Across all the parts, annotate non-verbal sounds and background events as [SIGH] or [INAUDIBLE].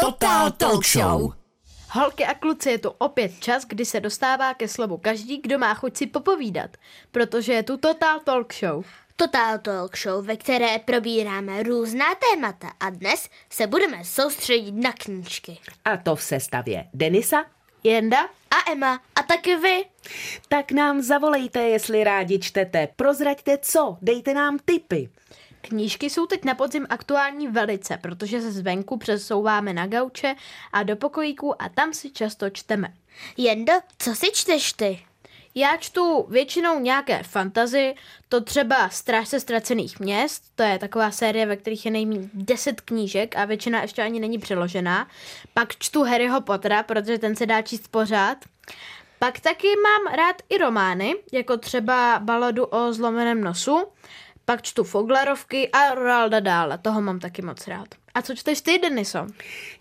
Total Talk Show. Holky a kluci, je tu opět čas, kdy se dostává ke slovu každý, kdo má chuť si popovídat, protože je tu Total Talk Show. Total Talk Show, ve které probíráme různá témata a dnes se budeme soustředit na knížky. A to v sestavě Denisa. Jenda, A Emma, a taky vy. Tak nám zavolejte, jestli rádi čtete. Prozraďte co, dejte nám tipy. Knížky jsou teď na podzim aktuální velice, protože se zvenku přesouváme na gauče a do pokojíků a tam si často čteme. Jendo, co si čteš ty? Já čtu většinou nějaké fantazy, to třeba Strážce ztracených měst, to je taková série, ve kterých je nejméně 10 knížek a většina ještě ani není přeložená. Pak čtu Harryho Pottera, protože ten se dá číst pořád. Pak taky mám rád i romány, jako třeba Baladu o zlomeném nosu. Pak čtu Foglarovky a Roalda Dála, toho mám taky moc rád. A co čteš ty, Deniso?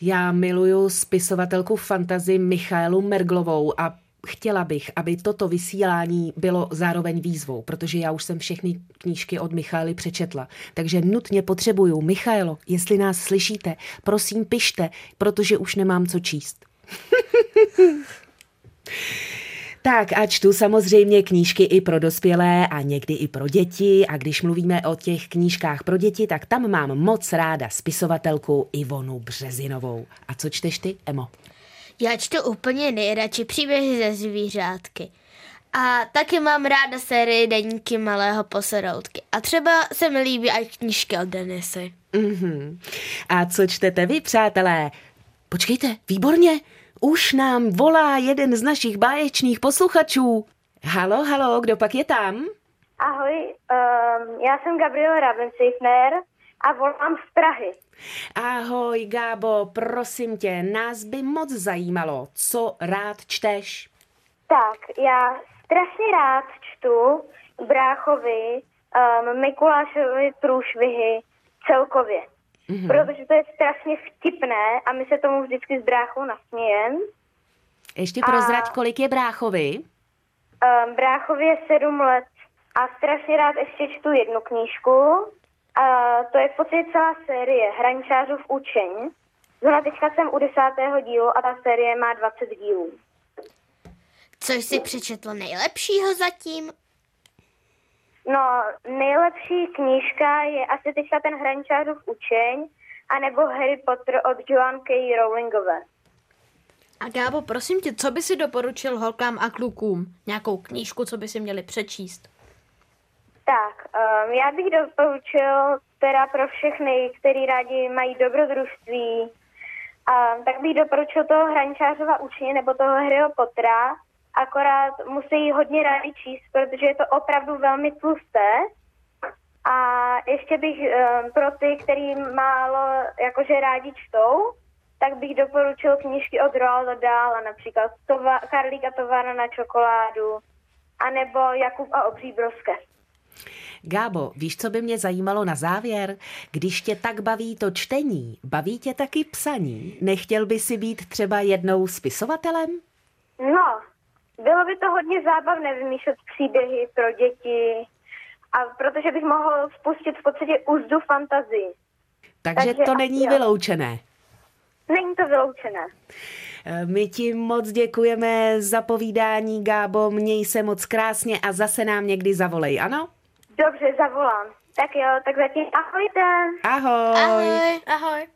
Já miluju spisovatelku fantazy Michaelu Merglovou a chtěla bych, aby toto vysílání bylo zároveň výzvou, protože já už jsem všechny knížky od Michaely přečetla. Takže nutně potřebuju. Michaelo, jestli nás slyšíte, prosím pište, protože už nemám co číst. [LAUGHS] Tak a čtu samozřejmě knížky i pro dospělé a někdy i pro děti a když mluvíme o těch knížkách pro děti, tak tam mám moc ráda spisovatelku Ivonu Březinovou. A co čteš ty, Emo? Já čtu úplně nejradši příběhy ze zvířátky. A taky mám ráda sérii Deníky malého poseroutky. A třeba se mi líbí i knížky od Denisy. Mhm. A co čtete vy, přátelé? Počkejte, výborně. Už nám volá jeden z našich báječných posluchačů. Halo, halo, kdo pak je tam? Ahoj, um, já jsem Gabriela Rabensichner a volám z Prahy. Ahoj, Gábo, prosím tě, nás by moc zajímalo, co rád čteš. Tak, já strašně rád čtu Bráchovi, um, Mikulášovi průšvihy celkově. Mm-hmm. Protože to je strašně vtipné a my se tomu vždycky s bráchou nasmějem. Ještě prozrať, kolik je bráchovi? Um, bráchovi je sedm let a strašně rád ještě čtu jednu knížku. A to je v podstatě celá série Hraničářův učení. Zrovna teďka jsem u desátého dílu a ta série má 20 dílů. Co jsi přečetl nejlepšího zatím? No, nejlepší knížka je asi teďka ten Hraničářův učeň, anebo Harry Potter od Joan K. Rowlingové. A Gábo, prosím tě, co by si doporučil holkám a klukům? Nějakou knížku, co by si měli přečíst? Tak, um, já bych doporučil teda pro všechny, kteří rádi mají dobrodružství, um, tak bych doporučil toho Hraničářova učení nebo toho Harryho Pottera, akorát musí hodně rádi číst, protože je to opravdu velmi tlusté. A ještě bych um, pro ty, který málo jakože rádi čtou, tak bych doporučil knížky od Roalda Dála, například tova- Karlík a továrna na čokoládu, anebo Jakub a obří broske. Gábo, víš, co by mě zajímalo na závěr? Když tě tak baví to čtení, baví tě taky psaní? Nechtěl by si být třeba jednou spisovatelem? No, bylo by to hodně zábavné vymýšlet příběhy pro děti, a protože bych mohl spustit v podstatě úzdu fantazii. Takže, Takže to není jo. vyloučené. Není to vyloučené. E, My ti moc děkujeme za povídání, Gábo, měj se moc krásně a zase nám někdy zavolej, ano? Dobře, zavolám. Tak jo, tak zatím ahojte. Ahoj. Ahoj. Ahoj.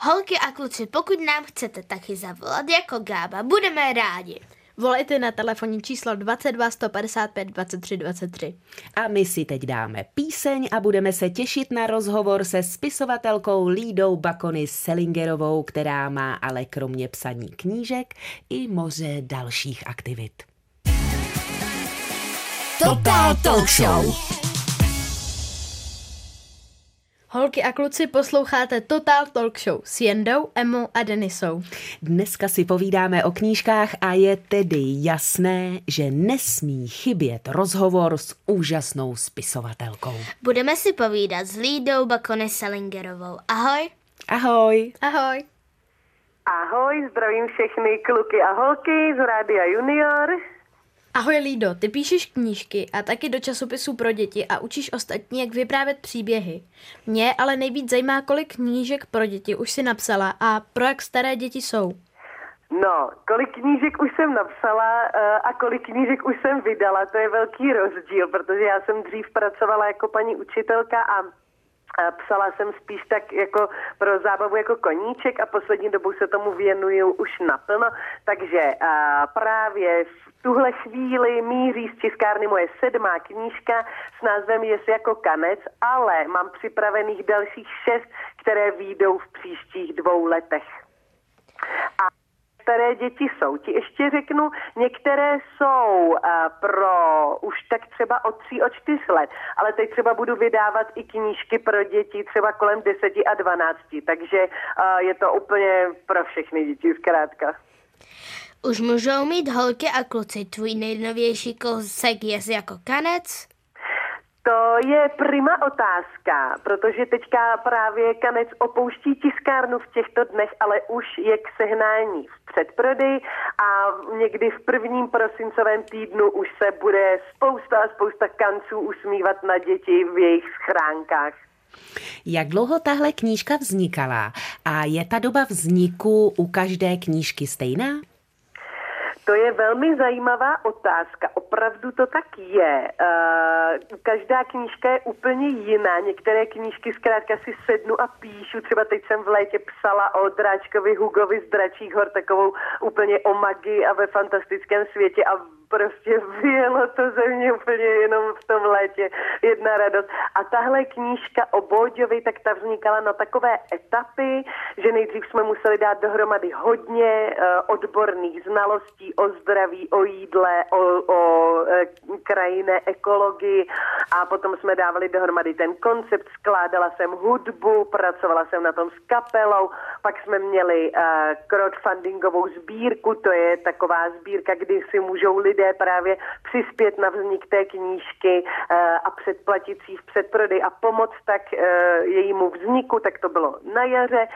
Holky a kluci, pokud nám chcete taky zavolat jako Gába, budeme rádi. Volejte na telefonní číslo 22 155 23 23. A my si teď dáme píseň a budeme se těšit na rozhovor se spisovatelkou Lídou Bakony Selingerovou, která má ale kromě psaní knížek i moře dalších aktivit. Total Talk Show. Holky a kluci, posloucháte Total Talk Show s Jendou, Emou a Denisou. Dneska si povídáme o knížkách a je tedy jasné, že nesmí chybět rozhovor s úžasnou spisovatelkou. Budeme si povídat s Lídou Bakony Selingerovou. Ahoj. Ahoj. Ahoj. Ahoj, zdravím všechny kluky a holky z Rádia Junior. Ahoj Lído, ty píšeš knížky a taky do časopisů pro děti a učíš ostatní, jak vyprávět příběhy. Mě ale nejvíc zajímá, kolik knížek pro děti už si napsala a pro jak staré děti jsou. No, kolik knížek už jsem napsala eh, a kolik knížek už jsem vydala, to je velký rozdíl, protože já jsem dřív pracovala jako paní učitelka a Psala jsem spíš tak jako pro zábavu jako koníček a poslední dobou se tomu věnuju už naplno, takže právě v tuhle chvíli míří z tiskárny moje sedmá knížka s názvem Jest jako kanec, ale mám připravených dalších šest, které výjdou v příštích dvou letech. A staré děti jsou. Ti ještě řeknu, některé jsou uh, pro už tak třeba od 3 od 4 let, ale teď třeba budu vydávat i knížky pro děti třeba kolem 10 a 12, takže uh, je to úplně pro všechny děti zkrátka. Už můžou mít holky a kluci tvůj nejnovější kousek je jako kanec? To je prima otázka, protože teďka právě Kanec opouští tiskárnu v těchto dnech, ale už je k sehnání v předprodej a někdy v prvním prosincovém týdnu už se bude spousta a spousta kanců usmívat na děti v jejich schránkách. Jak dlouho tahle knížka vznikala a je ta doba vzniku u každé knížky stejná? To je velmi zajímavá otázka. Opravdu to tak je. Uh, každá knížka je úplně jiná. Některé knížky zkrátka si sednu a píšu. Třeba teď jsem v létě psala o Dráčkovi Hugovi z Dračích hor, takovou úplně o magii a ve fantastickém světě a prostě vyjelo to ze mě úplně jenom v tom létě. Jedna radost. A tahle knížka o Bóďovi, tak ta vznikala na takové etapy, že nejdřív jsme museli dát dohromady hodně uh, odborných znalostí o zdraví, o jídle, o, o uh, krajinné ekologii a potom jsme dávali dohromady ten koncept, skládala jsem hudbu, pracovala jsem na tom s kapelou, pak jsme měli uh, crowdfundingovou sbírku, to je taková sbírka, kdy si můžou lidé lidé právě přispět na vznik té knížky eh, a předplatit si v předprodej a pomoct tak eh, jejímu vzniku, tak to bylo na jaře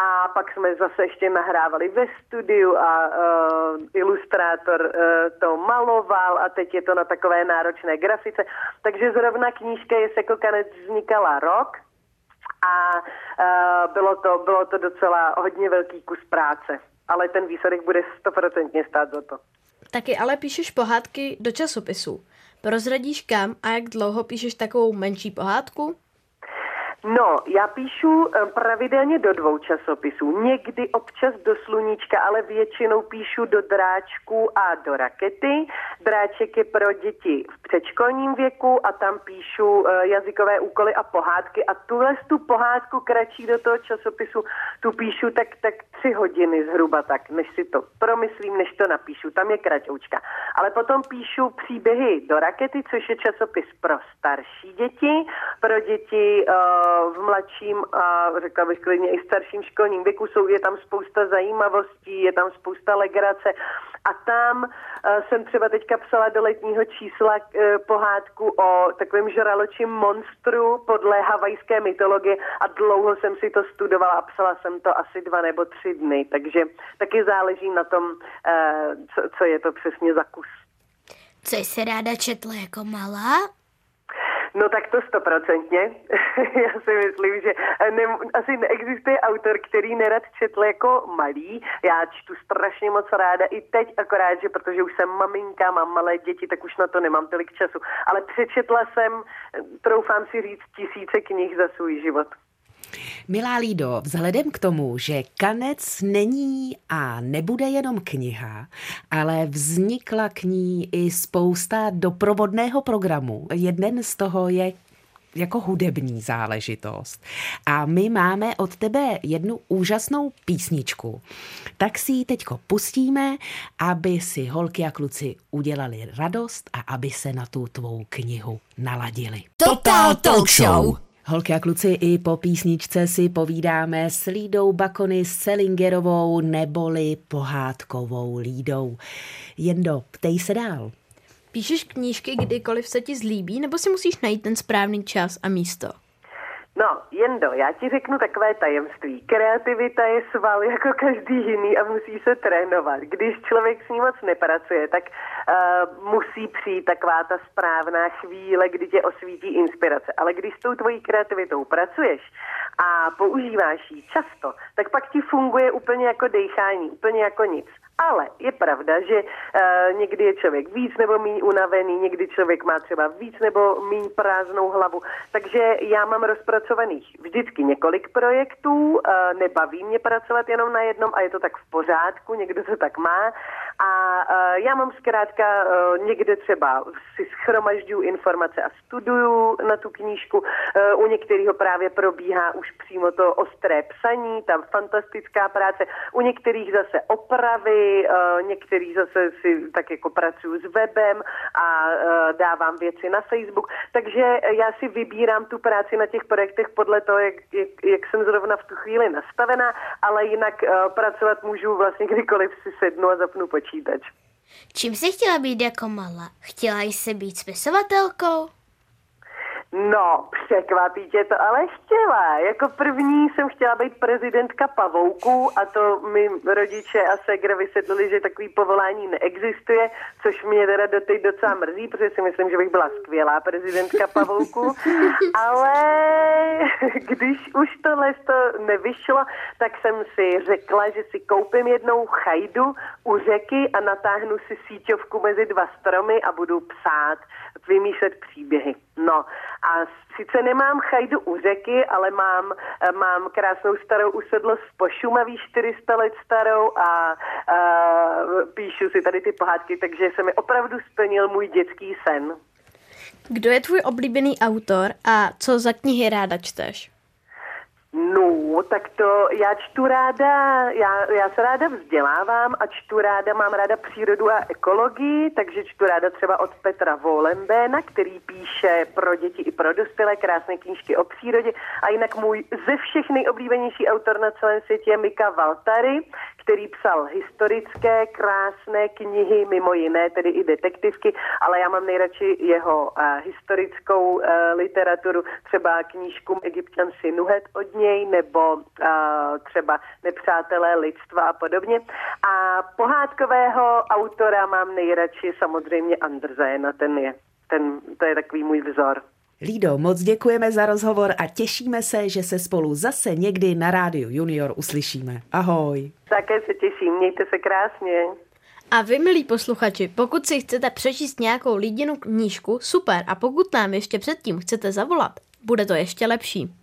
a pak jsme zase ještě nahrávali ve studiu a uh, ilustrátor to maloval a teď je to na takové náročné grafice. Takže zrovna knížka je jako kanec vznikala rok a bylo, to, bylo to docela hodně velký kus práce ale ten výsledek bude stoprocentně stát za to. Taky ale píšeš pohádky do časopisů. Prozradíš kam a jak dlouho píšeš takovou menší pohádku? No, já píšu eh, pravidelně do dvou časopisů. Někdy občas do sluníčka, ale většinou píšu do dráčku a do rakety. Dráček je pro děti v předškolním věku a tam píšu eh, jazykové úkoly a pohádky. A tuhle tu pohádku kratší do toho časopisu, tu píšu tak, tak tři hodiny zhruba tak, než si to promyslím, než to napíšu. Tam je kratoučka. Ale potom píšu příběhy do rakety, což je časopis pro starší děti, pro děti uh, v mladším a řekla bych klidně i starším školním věku jsou, je tam spousta zajímavostí, je tam spousta legrace a tam uh, jsem třeba teďka psala do letního čísla uh, pohádku o takovém žraločím monstru podle havajské mytologie a dlouho jsem si to studovala a psala jsem to asi dva nebo tři dny, takže taky záleží na tom, co, co je to přesně za kus. Co jsi ráda četla jako malá? No tak to stoprocentně. [LAUGHS] Já si myslím, že ne, asi neexistuje autor, který nerad četl jako malý. Já čtu strašně moc ráda i teď, akorát, že protože už jsem maminka, mám malé děti, tak už na to nemám tolik času. Ale přečetla jsem, troufám si říct, tisíce knih za svůj život. Milá Lído, vzhledem k tomu, že Kanec není a nebude jenom kniha, ale vznikla k ní i spousta doprovodného programu. Jeden z toho je jako hudební záležitost. A my máme od tebe jednu úžasnou písničku. Tak si ji teďko pustíme, aby si holky a kluci udělali radost a aby se na tu tvou knihu naladili. Total Talk Show! Holky a kluci, i po písničce si povídáme s Lídou Bakony Selingerovou neboli pohádkovou Lídou. Jendo, ptej se dál. Píšeš knížky kdykoliv se ti zlíbí, nebo si musíš najít ten správný čas a místo? No, Jendo, já ti řeknu takové tajemství. Kreativita je sval jako každý jiný a musí se trénovat. Když člověk s ní moc nepracuje, tak uh, musí přijít taková ta správná chvíle, kdy tě osvítí inspirace. Ale když s tou tvojí kreativitou pracuješ a používáš ji často, tak pak ti funguje úplně jako dechání, úplně jako nic. Ale je pravda, že uh, někdy je člověk víc nebo méně unavený, někdy člověk má třeba víc nebo méně prázdnou hlavu. Takže já mám rozpracovaných vždycky několik projektů, uh, nebaví mě pracovat jenom na jednom a je to tak v pořádku, někdo to tak má. A uh, já mám zkrátka uh, někde třeba si schromažďuju informace a studuju na tu knížku. Uh, u některého právě probíhá už přímo to ostré psaní, tam fantastická práce. U některých zase opravy, některých zase si tak jako pracuju s webem a dávám věci na Facebook. Takže já si vybírám tu práci na těch projektech podle toho, jak, jak, jak jsem zrovna v tu chvíli nastavená, ale jinak pracovat můžu vlastně kdykoliv si sednu a zapnu počítač počítač. Čím jsi chtěla být jako malá? Chtěla jsi být spisovatelkou? No, překvapí tě to, ale chtěla. Jako první jsem chtěla být prezidentka pavouků a to mi rodiče a segra vysvětlili, že takový povolání neexistuje, což mě teda doteď docela mrzí, protože si myslím, že bych byla skvělá prezidentka pavouků. [LAUGHS] Ale když už tohle to nevyšlo, tak jsem si řekla, že si koupím jednou chajdu u řeky a natáhnu si síťovku mezi dva stromy a budu psát, vymýšlet příběhy. No a sice nemám chajdu u řeky, ale mám, eh, mám krásnou starou usedlost v Pošumaví 400 let starou a, a píšu si tady ty pohádky, takže se mi opravdu splnil můj dětský sen. Kdo je tvůj oblíbený autor a co za knihy ráda čteš? No, tak to já čtu ráda, já, já se ráda vzdělávám a čtu ráda, mám ráda přírodu a ekologii, takže čtu ráda třeba od Petra Volembéna, který píše pro děti i pro dospělé krásné knížky o přírodě. A jinak můj ze všech nejoblíbenější autor na celém světě je Mika Valtari, který psal historické, krásné knihy, mimo jiné, tedy i detektivky, ale já mám nejradši jeho uh, historickou uh, literaturu, třeba knížku Egyptian Sinuhet od něj, nebo uh, třeba Nepřátelé lidstva a podobně. A pohádkového autora mám nejradši samozřejmě Andrzejna, ten je, ten, to je takový můj vzor. Lído, moc děkujeme za rozhovor a těšíme se, že se spolu zase někdy na rádiu Junior uslyšíme. Ahoj. Také se těším, mějte se krásně. A vy, milí posluchači, pokud si chcete přečíst nějakou lidinu knížku, super. A pokud nám ještě předtím chcete zavolat, bude to ještě lepší.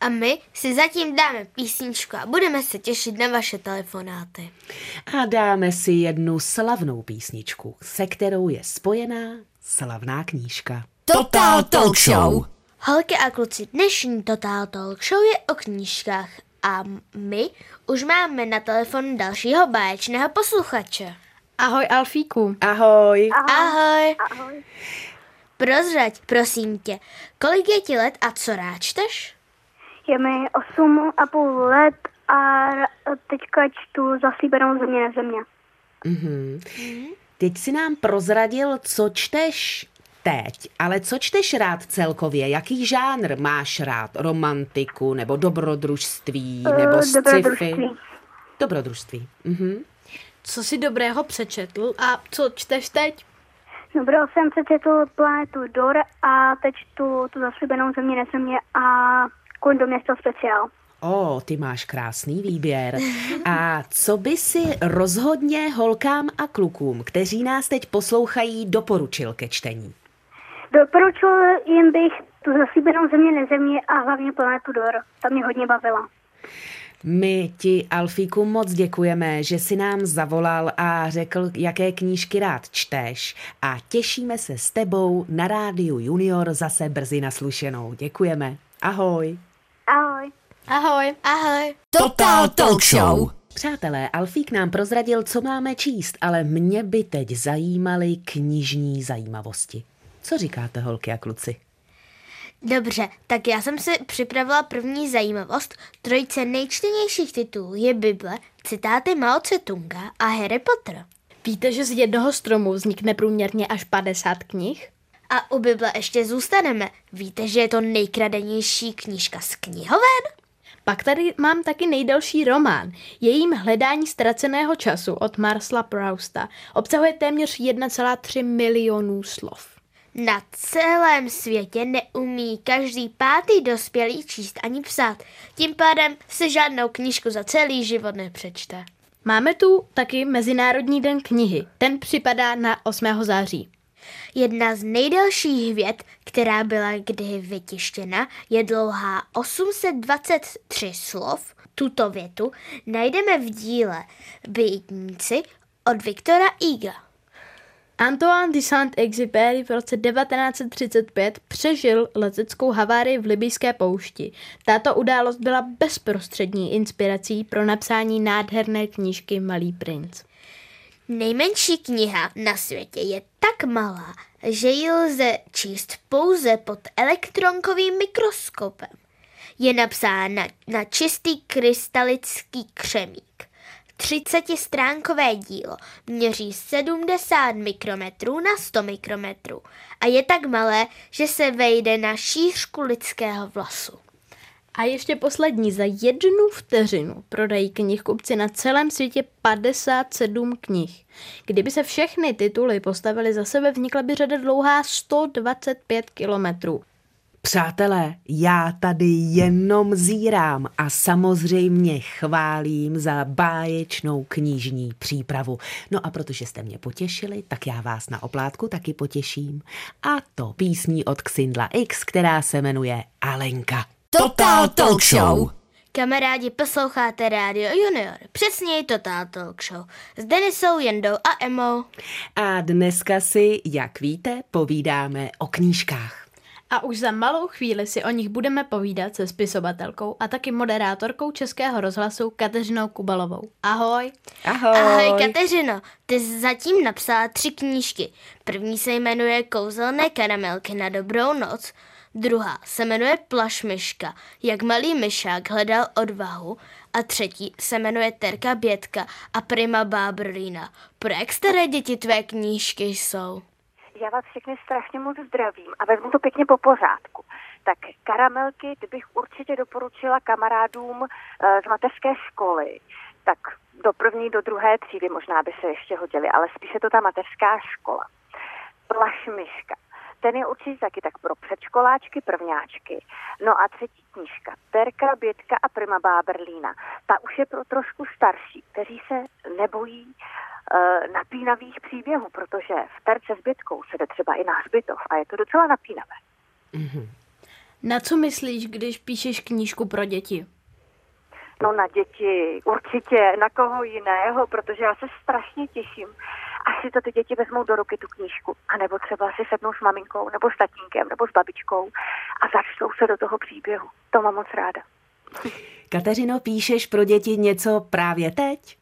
A my si zatím dáme písničku a budeme se těšit na vaše telefonáty. A dáme si jednu slavnou písničku, se kterou je spojená slavná knížka. Total Talk Show. Holky a kluci, dnešní Total Talk Show je o knížkách a my už máme na telefonu dalšího báječného posluchače. Ahoj Alfíku. Ahoj. Ahoj. Ahoj. Prozrať, prosím tě, kolik je ti let a co rád čteš? Je mi 8 a půl let a teďka čtu zaslíbenou země na země. Mhm. Teď si nám prozradil, co čteš teď, ale co čteš rád celkově? Jaký žánr máš rád? Romantiku nebo dobrodružství Eh, nebo sci-fi? dobrodružství. Dobrodružství. Mhm. Co si dobrého přečetl a co čteš teď? Dobrou jsem přečetl planetu Dor a teď tu, tu zaslíbenou země na země a Kůň do města speciál. O, ty máš krásný výběr. A co by si rozhodně holkám a klukům, kteří nás teď poslouchají, doporučil ke čtení? Doporučil jim bych tu zaslíbenou země na země a hlavně planetu Dor. Ta mě hodně bavila. My ti, Alfíku, moc děkujeme, že si nám zavolal a řekl, jaké knížky rád čteš a těšíme se s tebou na rádiu Junior zase brzy naslušenou. Děkujeme. Ahoj. Ahoj. Ahoj. Ahoj. Total Talk Show. Přátelé, Alfík nám prozradil, co máme číst, ale mě by teď zajímaly knižní zajímavosti. Co říkáte, holky a kluci? Dobře, tak já jsem si připravila první zajímavost. Trojice nejčtenějších titulů je Bible, citáty Mao Tse-tunga a Harry Potter. Víte, že z jednoho stromu vznikne průměrně až 50 knih? A u Bible ještě zůstaneme. Víte, že je to nejkradenější knížka z knihoven? Pak tady mám taky nejdelší román. Jejím hledání ztraceného času od Marsla Prousta obsahuje téměř 1,3 milionů slov. Na celém světě neumí každý pátý dospělý číst ani psát. Tím pádem se žádnou knížku za celý život nepřečte. Máme tu taky Mezinárodní den knihy. Ten připadá na 8. září. Jedna z nejdelších vět, která byla kdy vytištěna, je dlouhá 823 slov. Tuto větu najdeme v díle Bětníci od Viktora Iga. Antoine de Saint-Exupéry v roce 1935 přežil leteckou havárii v libijské poušti. Tato událost byla bezprostřední inspirací pro napsání nádherné knížky Malý princ. Nejmenší kniha na světě je tak malá, že ji lze číst pouze pod elektronkovým mikroskopem. Je napsána na čistý krystalický křemík. 30-stránkové dílo měří 70 mikrometrů na 100 mikrometrů a je tak malé, že se vejde na šířku lidského vlasu. A ještě poslední, za jednu vteřinu prodají knihkupci na celém světě 57 knih. Kdyby se všechny tituly postavily za sebe, vznikla by řada dlouhá 125 kilometrů. Přátelé, já tady jenom zírám a samozřejmě chválím za báječnou knižní přípravu. No a protože jste mě potěšili, tak já vás na oplátku taky potěším. A to písní od Xindla X, která se jmenuje Alenka. Total Talk Show. Kamarádi, posloucháte Rádio Junior, přesněji Total Talk Show, s Denisou, Jendou a Emou. A dneska si, jak víte, povídáme o knížkách. A už za malou chvíli si o nich budeme povídat se spisovatelkou a taky moderátorkou Českého rozhlasu Kateřinou Kubalovou. Ahoj. Ahoj. Ahoj Kateřino, ty jsi zatím napsala tři knížky. První se jmenuje Kouzelné karamelky na dobrou noc, druhá se jmenuje Plašmyška, jak malý myšák hledal odvahu a třetí se jmenuje Terka Bětka a Prima Bábrlína. Pro jak staré děti tvé knížky jsou? Já vás všechny strašně moc zdravím a vezmu to pěkně po pořádku. Tak karamelky ty bych určitě doporučila kamarádům eh, z mateřské školy. Tak do první, do druhé třídy možná by se ještě hodili, ale spíše to ta mateřská škola. Plašmiška. Ten je určitě taky tak pro předškoláčky, prvňáčky. No a třetí knížka, Terka, Bětka a Prima Báberlína. Ta už je pro trošku starší, kteří se nebojí napínavých příběhů, protože v Terce s Bětkou se jde třeba i na hřbitov a je to docela napínavé. Na co myslíš, když píšeš knížku pro děti? No na děti, určitě, na koho jiného, protože já se strašně těším, až si to ty děti vezmou do ruky tu knížku, anebo třeba si sednou s maminkou, nebo s tatínkem, nebo s babičkou a začnou se do toho příběhu. To mám moc ráda. Kateřino, píšeš pro děti něco právě teď?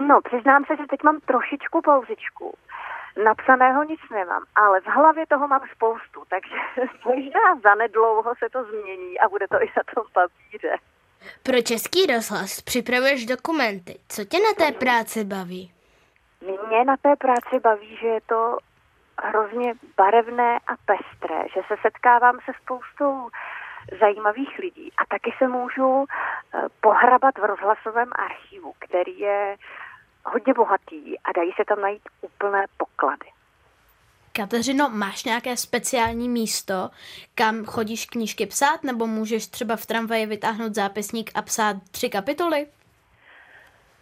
No, přiznám se, že teď mám trošičku pauzičku. Napsaného nic nemám, ale v hlavě toho mám spoustu, takže [LAUGHS] možná zanedlouho se to změní a bude to i na tom papíře. Pro Český rozhlas připravuješ dokumenty. Co tě na té práci baví? Mě na té práci baví, že je to hrozně barevné a pestré, že se setkávám se spoustou zajímavých lidí a taky se můžu eh, pohrabat v rozhlasovém archivu, který je hodně bohatý a dají se tam najít úplné poklady. Kateřino, máš nějaké speciální místo, kam chodíš knížky psát, nebo můžeš třeba v tramvaji vytáhnout zápisník a psát tři kapitoly?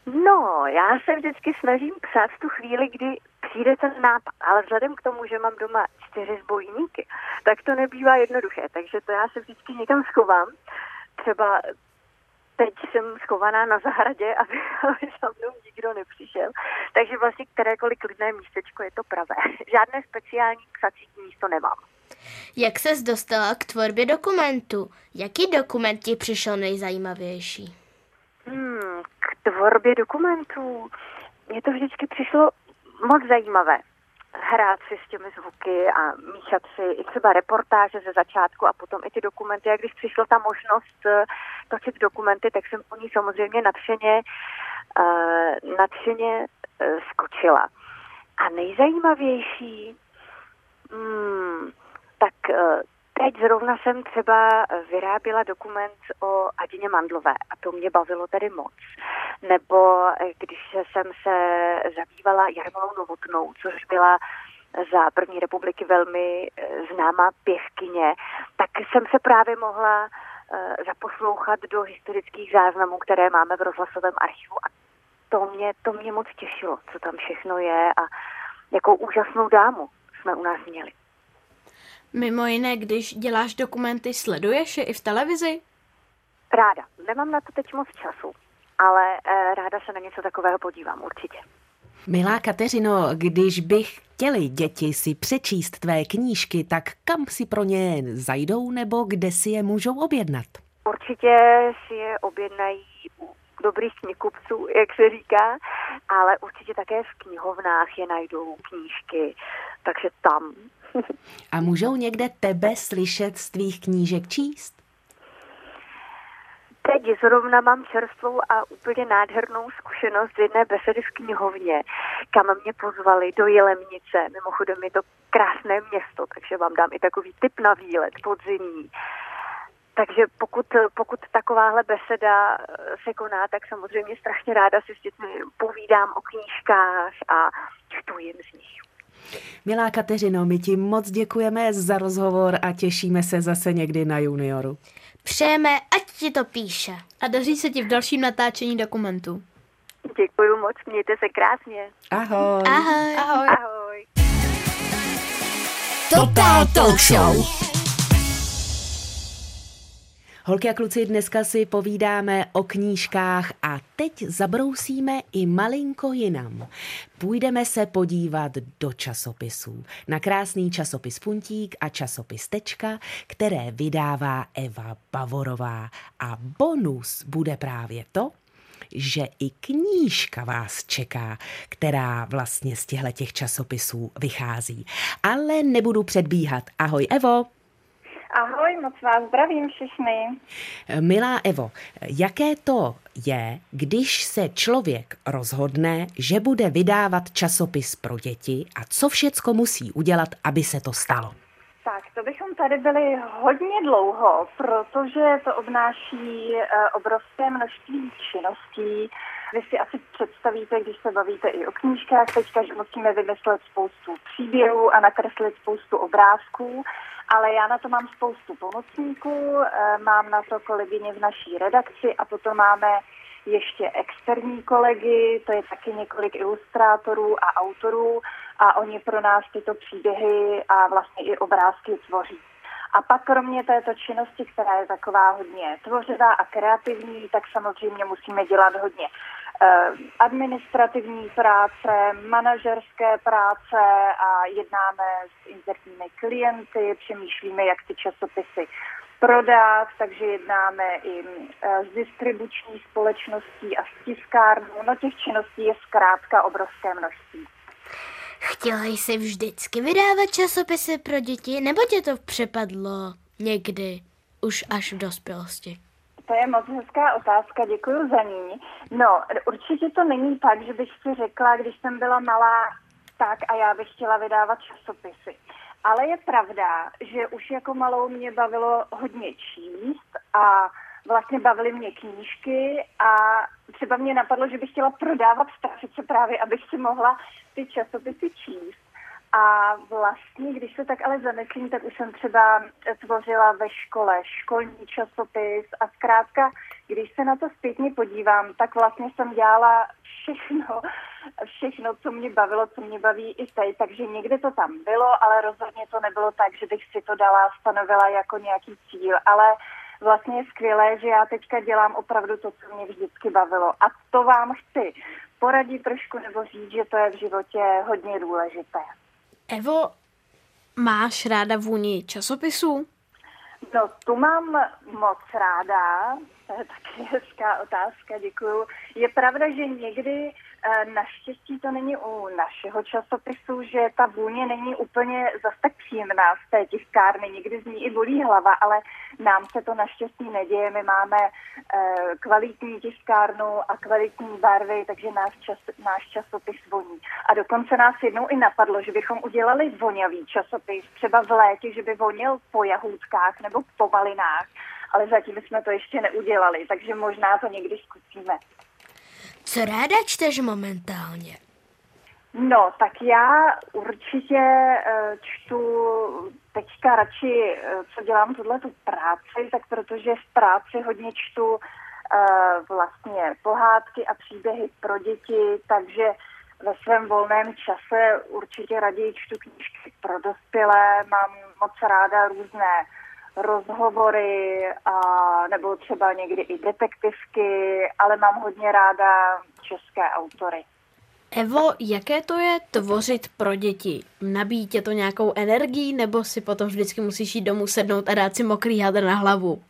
No, já se vždycky snažím psát v tu chvíli, kdy přijde ten nápad, ale vzhledem k tomu, že mám doma čtyři zbojníky, tak to nebývá jednoduché, takže to já se vždycky někam schovám. Třeba teď jsem schovaná na zahradě, aby, [LAUGHS] za mnou nikdo nepřišel. Takže vlastně kterékoliv klidné místečko je to pravé. [LAUGHS] Žádné speciální psací místo nemám. Jak ses dostala k tvorbě dokumentu? Jaký dokument ti přišel nejzajímavější? Hmm, k tvorbě dokumentů. Mně to vždycky přišlo moc zajímavé. Hrát si s těmi zvuky a míchat si i třeba reportáže ze začátku a potom i ty dokumenty. A když přišla ta možnost eh, točit dokumenty, tak jsem po ní samozřejmě nadšeně, uh, nadšeně uh, skočila. A nejzajímavější, Hmm, tak eh, teď zrovna jsem třeba vyráběla dokument o Adině Mandlové a to mě bavilo tedy moc. Nebo eh, když jsem se zabývala Jarmilou Novotnou, což byla za první republiky velmi eh, známá pěvkyně, tak jsem se právě mohla zaposlouchat do historických záznamů, které máme v rozhlasovém archivu a to mě, to mě moc těšilo, co tam všechno je a jakou úžasnou dámu jsme u nás měli. Mimo jiné, když děláš dokumenty, sleduješ je i v televizi? Ráda. Nemám na to teď moc času, ale eh, ráda se na něco takového podívám určitě. Milá Kateřino, když bych chtěli děti si přečíst tvé knížky, tak kam si pro ně zajdou nebo kde si je můžou objednat? Určitě si je objednají u dobrých knihkupců, jak se říká, ale určitě také v knihovnách je najdou knížky, takže tam. [LAUGHS] A můžou někde tebe slyšet z tvých knížek číst? Teď zrovna mám čerstvou a úplně nádhernou zkušenost z jedné besedy v knihovně, kam mě pozvali do Jelemnice. Mimochodem je to krásné město, takže vám dám i takový tip na výlet podzimní. Takže pokud, pokud takováhle beseda eh, se koná, tak samozřejmě strašně ráda si s dětmi povídám o knížkách a čtu jim z nich. Milá Kateřino, my ti moc děkujeme za rozhovor a těšíme se zase někdy na junioru. Přejeme, ať ti to píše. A daří se ti v dalším natáčení dokumentu. Děkuji moc, mějte se krásně. Ahoj. Ahoj. Ahoj. Ahoj. Total Talk Show. Holky a kluci, dneska si povídáme o knížkách a teď zabrousíme i malinko jinam. Půjdeme se podívat do časopisů. Na krásný časopis Puntík a časopis Tečka, které vydává Eva Bavorová. A bonus bude právě to, že i knížka vás čeká, která vlastně z těchto těch časopisů vychází. Ale nebudu předbíhat. Ahoj Evo! Ahoj, moc vás zdravím všichni. Milá Evo, jaké to je, když se člověk rozhodne, že bude vydávat časopis pro děti a co všecko musí udělat, aby se to stalo? Tak, to bychom tady byli hodně dlouho, protože to obnáší eh, obrovské množství činností. Vy si asi představíte, když se bavíte i o knížkách, teďka, že musíme vymyslet spoustu příběhů a nakreslit spoustu obrázků ale já na to mám spoustu pomocníků, eh, mám na to kolegyně v naší redakci a potom máme ještě externí kolegy, to je taky několik ilustrátorů a autorů a oni pro nás tyto příběhy a vlastně i obrázky tvoří. A pak kromě této činnosti, která je taková hodně tvořivá a kreativní, tak samozřejmě musíme dělat hodně administrativní práce, manažerské práce a jednáme s interními klienty, přemýšlíme, jak ty časopisy prodat, takže jednáme i eh, s distribuční společností a s tiskárnou. No těch činností je zkrátka obrovské množství. Chtěla jsi vždycky vydávat časopisy pro děti, nebo tě to přepadlo někdy, už až v dospělosti? To je moc hezká otázka, děkuji za ní. No, určitě to není tak, že bych si řekla, když jsem byla malá, tak a já bych chtěla vydávat časopisy. Ale je pravda, že už jako malou mě bavilo hodně číst a vlastně bavily mě knížky a třeba mě napadlo, že bych chtěla prodávat strašice právě, abych si mohla ty časopisy číst. A vlastně, když se tak ale zamyslím, tak už jsem třeba tvořila ve škole školní časopis a zkrátka, když se na to zpětně podívám, tak vlastně jsem dělala všechno, všechno, co mě bavilo, co mě baví i teď, takže někde to tam bylo, ale rozhodně to nebylo tak, že bych si to dala, stanovila jako nějaký cíl, ale vlastně je skvělé, že já teďka dělám opravdu to, co mě vždycky bavilo. A to vám chci poradit trošku nebo říct, že to je v životě hodně důležité. Evo, máš ráda vůni časopisů? No, tu mám moc ráda. To je taky hezká otázka, děkuju. Je pravda, že někdy naštěstí to není u našeho časopisu, že ta vůně není úplně zas tak příjemná z té tiskárny. Někdy z ní i bolí hlava, ale nám se to naštěstí neděje. My máme eh, kvalitní tiskárnu a kvalitní barvy, takže náš, čas, náš časopis voní. A dokonce nás jednou i napadlo, že bychom udělali voňavý časopis, třeba v létě, že by vonil po jahůdkách nebo po malinách ale zatím jsme to ještě neudělali, takže možná to někdy zkusíme. Co ráda čteš momentálně? No, tak já určitě uh, čtu teďka radši, uh, co dělám tuhle tu práci, tak protože v práci hodně čtu uh, vlastně pohádky a příběhy pro děti, takže ve svém volném čase určitě raději čtu knížky pro dospělé, mám moc ráda různé rozhovory a nebo třeba někdy i detektivky, ale mám hodně ráda české autory. Evo, jaké to je tvořit pro děti? Nabíjí tě to nějakou energií, nebo si potom vždycky musíš jít domů sednout a dát si mokrý hadr na hlavu?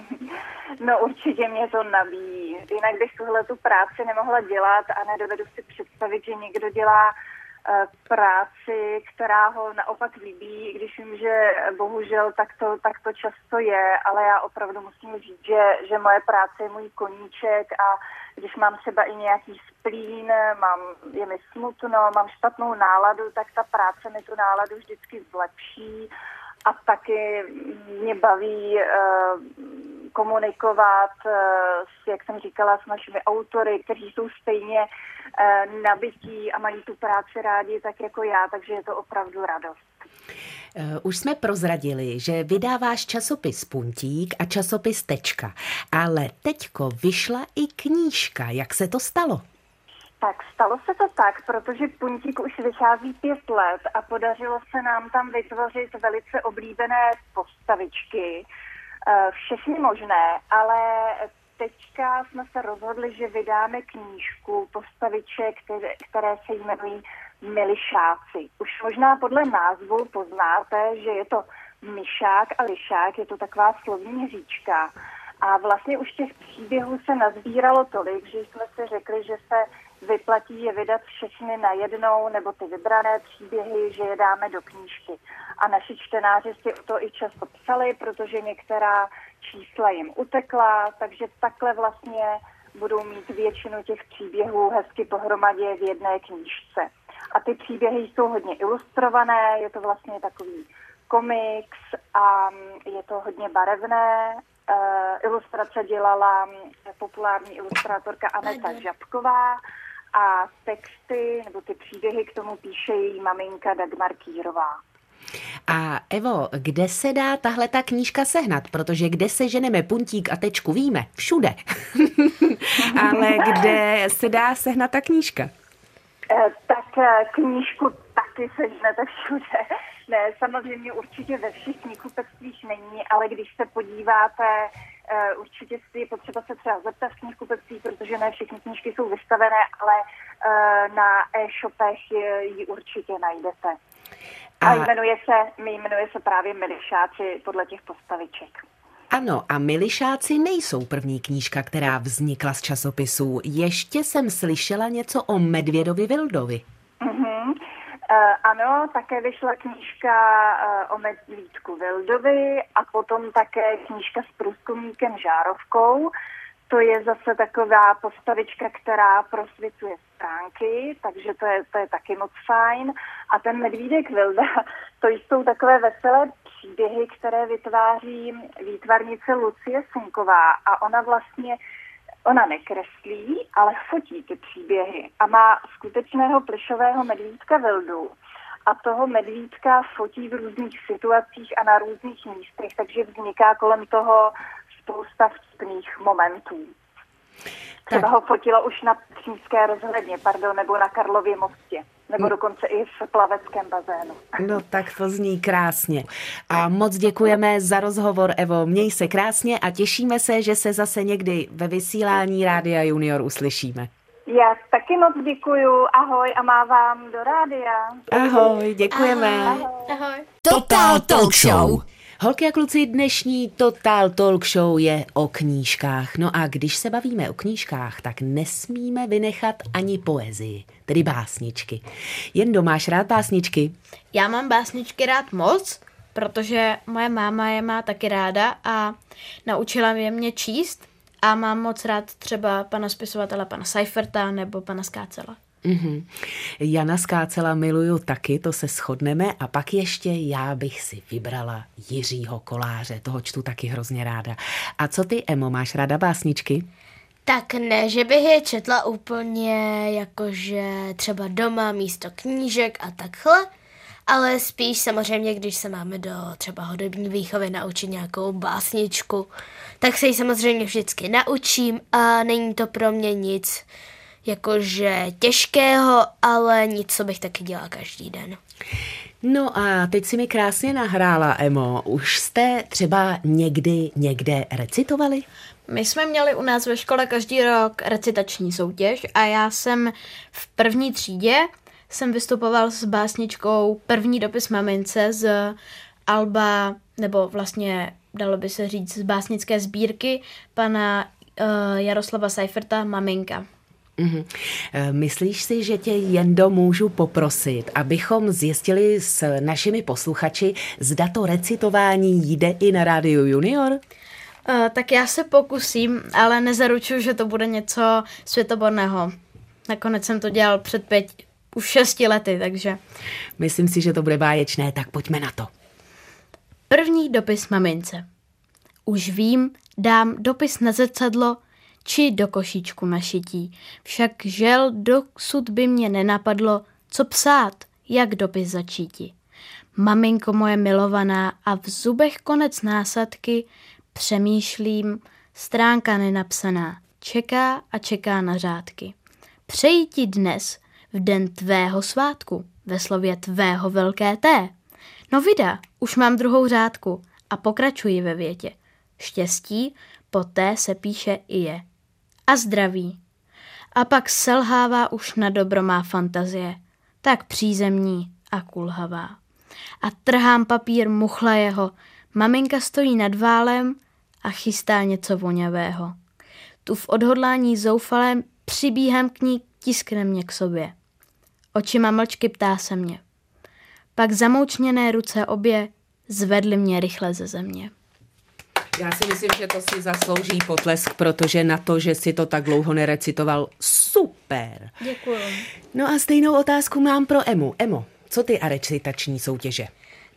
[LAUGHS] no určitě mě to nabíjí. Jinak bych tuhle tu práci nemohla dělat a nedovedu si představit, že někdo dělá práci, která ho naopak líbí, když vím, že bohužel tak to, tak to často je, ale já opravdu musím říct, že, že moje práce je můj koníček a když mám třeba i nějaký splín, mám, je mi smutno, mám špatnou náladu, tak ta práce mi tu náladu vždycky zlepší a taky mě baví uh, komunikovat, uh, s, jak jsem říkala, s našimi autory, kteří jsou stejně uh, nabití a mají tu práci rádi tak jako já, takže je to opravdu radost. Už jsme prozradili, že vydáváš časopis Puntík a časopis Tečka, ale teďko vyšla i knížka. Jak se to stalo? Tak stalo se to tak, protože Puntík už vychází pět let a podařilo se nám tam vytvořit velice oblíbené postavičky, eh, všechny možné, ale teďka jsme se rozhodli, že vydáme knížku postaviček, které, které se jmenují Milišáci. Už možná podle názvu poznáte, že je to myšák a lišák, je to taková slovní říčka. A vlastně už těch příběhů se nazbíralo tolik, že jsme si řekli, že se vyplatí je vydat všechny najednou, nebo ty vybrané příběhy, že je dáme do knížky. A naši čtenáři si to i často psali, protože některá čísla jim utekla, takže takhle vlastně budou mít většinu těch příběhů hezky pohromadě v jedné knížce. A ty příběhy jsou hodně ilustrované, je to vlastně takový komiks a je to hodně barevné. Uh, ilustrace dělala populární ilustrátorka Aneta Žabková a texty nebo ty příběhy k tomu píše její maminka Dagmar Kýrová. A Evo, kde se dá tahle ta knížka sehnat? Protože kde se ženeme puntík a tečku víme, všude. [LAUGHS] Ale kde se dá sehnat ta knížka? Eh, tak eh, knížku taky sežnete všude. Ne, samozřejmě určitě ve všech knihkupectvích není, ale když se podíváte určitě si je potřeba se třeba zeptat v knihkupectví, protože ne všechny knížky jsou vystavené, ale uh, na e-shopech ji určitě najdete. A, jmenuje se, jmenuje se právě Milišáci podle těch postaviček. Ano, a Milišáci nejsou první knížka, která vznikla z časopisů. Ještě jsem slyšela něco o Medvědovi Vildovi. Uh-huh. Uh, ano, také vyšla knížka uh, o medvídku Vildovi a potom také knížka s průzkumníkem Žárovkou. To je zase taková postavička, která prosvěcuje stránky, takže to je, to je taky moc fajn. A ten medvídek Vilda, to jsou takové veselé příběhy, které vytváří výtvarnice Lucie Sunková a ona vlastně Ona nekreslí, ale fotí ty příběhy a má skutečného plišového medvídka Vildu a toho medvídka fotí v různých situacích a na různých místech, takže vzniká kolem toho spousta vtipných momentů. Třeba ho fotila už na Přímské rozhledně, pardon, nebo na Karlově mostě nebo mm. dokonce i v plaveckém bazénu. [LAUGHS] No tak to zní krásně. A moc děkujeme za rozhovor, Evo. Měj se krásně a těšíme se, že se zase někdy ve vysílání Rádia Junior uslyšíme. Já taky moc děkuju. Ahoj a mávám do rádia. Ahoj, děkujeme. Ahoj. Ahoj. Total Talk Show. Holky a kluci, dnešní Total Talk Show je o knížkách. No a když se bavíme o knížkách, tak nesmíme vynechat ani poezii, tedy básničky. Jen máš rád básničky? Já mám básničky rád moc, protože moje máma je má taky ráda a naučila mě mě číst a mám moc rád třeba pana spisovatele, pana Seiferta nebo pana Skácela. Mm-hmm. Jana Skácela miluju taky, to se shodneme. A pak ještě já bych si vybrala Jiřího Koláře, toho čtu taky hrozně ráda. A co ty, Emo, máš ráda básničky? Tak ne, že bych je četla úplně jakože třeba doma místo knížek a takhle, ale spíš samozřejmě, když se máme do třeba hudební výchovy naučit nějakou básničku, tak se ji samozřejmě vždycky naučím a není to pro mě nic jakože těžkého, ale nic, co bych taky dělala každý den. No a teď si mi krásně nahrála, Emo. Už jste třeba někdy někde recitovali? My jsme měli u nás ve škole každý rok recitační soutěž a já jsem v první třídě jsem vystupoval s básničkou První dopis mamince z Alba, nebo vlastně dalo by se říct z básnické sbírky pana uh, Jaroslava Seiferta Maminka. Mm-hmm. Myslíš si, že tě Jendo můžu poprosit, abychom zjistili s našimi posluchači, zda to recitování jde i na rádiu Junior? Uh, tak já se pokusím, ale nezaručuju, že to bude něco světoborného. Nakonec jsem to dělal před pět, už šesti lety, takže... Myslím si, že to bude báječné, tak pojďme na to. První dopis mamince. Už vím, dám dopis na zrcadlo, či do košíčku na šití. Však žel dosud by mě nenapadlo, co psát, jak dopis začíti. Maminko moje milovaná a v zubech konec násadky přemýšlím, stránka nenapsaná, čeká a čeká na řádky. Přeji ti dnes, v den tvého svátku, ve slově tvého velké T. No vida, už mám druhou řádku a pokračuji ve větě. Štěstí, poté se píše i je a zdraví. A pak selhává už na dobro má fantazie, tak přízemní a kulhavá. A trhám papír jeho, maminka stojí nad válem a chystá něco voňavého. Tu v odhodlání zoufalém přibíhám k ní, tiskne mě k sobě. Očima mlčky ptá se mě. Pak zamoučněné ruce obě zvedly mě rychle ze země. Já si myslím, že to si zaslouží potlesk, protože na to, že si to tak dlouho nerecitoval, super. Děkuji. No a stejnou otázku mám pro Emu. Emo, co ty a recitační soutěže?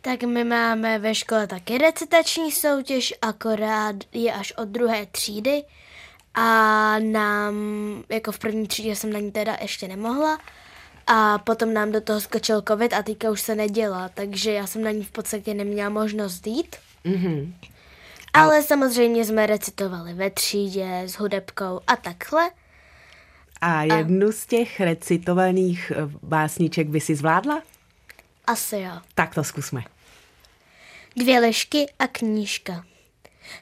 Tak my máme ve škole taky recitační soutěž, akorát je až od druhé třídy a nám, jako v první třídě jsem na ní teda ještě nemohla a potom nám do toho skočil covid a teďka už se nedělá, takže já jsem na ní v podstatě neměla možnost jít. Mm-hmm. Ale samozřejmě jsme recitovali ve třídě s hudebkou a takhle. A jednu a... z těch recitovaných eh, básniček by si zvládla? Asi jo. Tak to zkusme. Dvě lišky a knížka.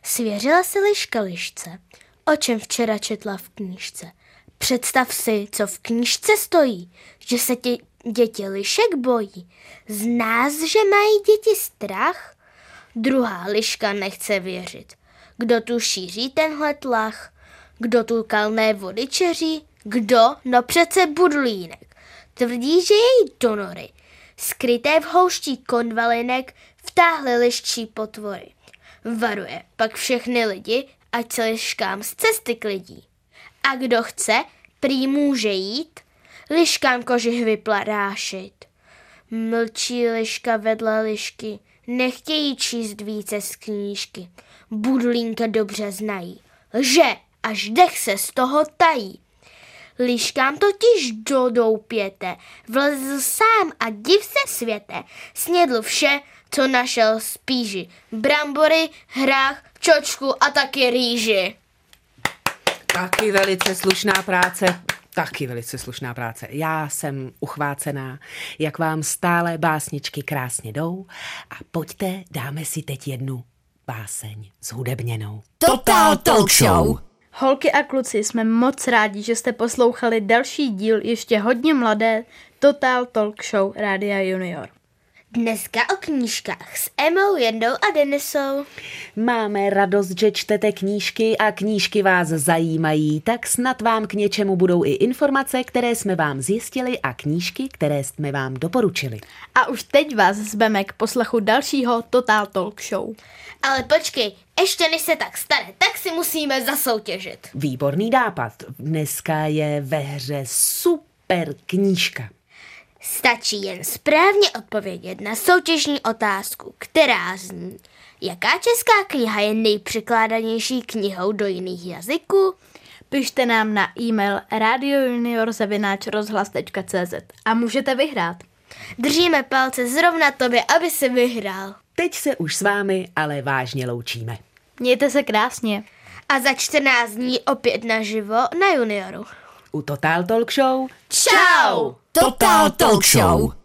Svěřila si liška lišce, o čem včera četla v knížce. Představ si, co v knížce stojí, že se tě děti lišek bojí. Z nás, že mají děti strach? Druhá liška nechce věřit. Kdo tu šíří tenhle tlach? Kdo tu kalné vody čeří? Kdo? No přece budlínek. Tvrdí, že její donory, skryté v houští konvalinek, vtáhly liščí potvory. Varuje pak všechny lidi, ať se liškám z cesty klidí. A kdo chce, prý může jít, liškám kožich vyplarášit. Mlčí liška vedle lišky, Nechtějí číst více z knížky. Budlínka dobře znají. Lže, až dech se z toho tají. Liškám totiž do doupěte, vlezl sám a div se světe, snědl vše, co našel z píži. Brambory, hrách, čočku a taky rýži. Taky velice slušná práce. Taky velice slušná práce. Já jsem uchvácená, jak vám stále básničky krásně jdou a pojďte, dáme si teď jednu báseň zhudebněnou. Total Talk Show! Holky a kluci, jsme moc rádi, že jste poslouchali další díl ještě hodně mladé Total Talk Show Rádia Junior. Dneska o knížkách s Emou, Jendou a Denisou. Máme radost, že čtete knížky a knížky vás zajímají, tak snad vám k něčemu budou i informace, které jsme vám zjistili a knížky, které jsme vám doporučili. A už teď vás zbeme k poslechu dalšího Total Talk Show. Ale počkej, ještě než se tak stane, tak si musíme zasoutěžit. Výborný nápad. Dneska je ve hře super knížka. Stačí jen správně odpovědět na soutěžní otázku, která zní, jaká česká kniha je nejpřekládanější knihou do jiných jazyků? Pište nám na e-mail radiojuniorzavináčrozhlas.cz a můžete vyhrát. Držíme palce zrovna tobě, aby si vyhrál. Teď se už s vámi ale vážně loučíme. Mějte se krásně. A za 14 dní opět naživo na junioru. U Total Talk Show Čau! Total Talk Show.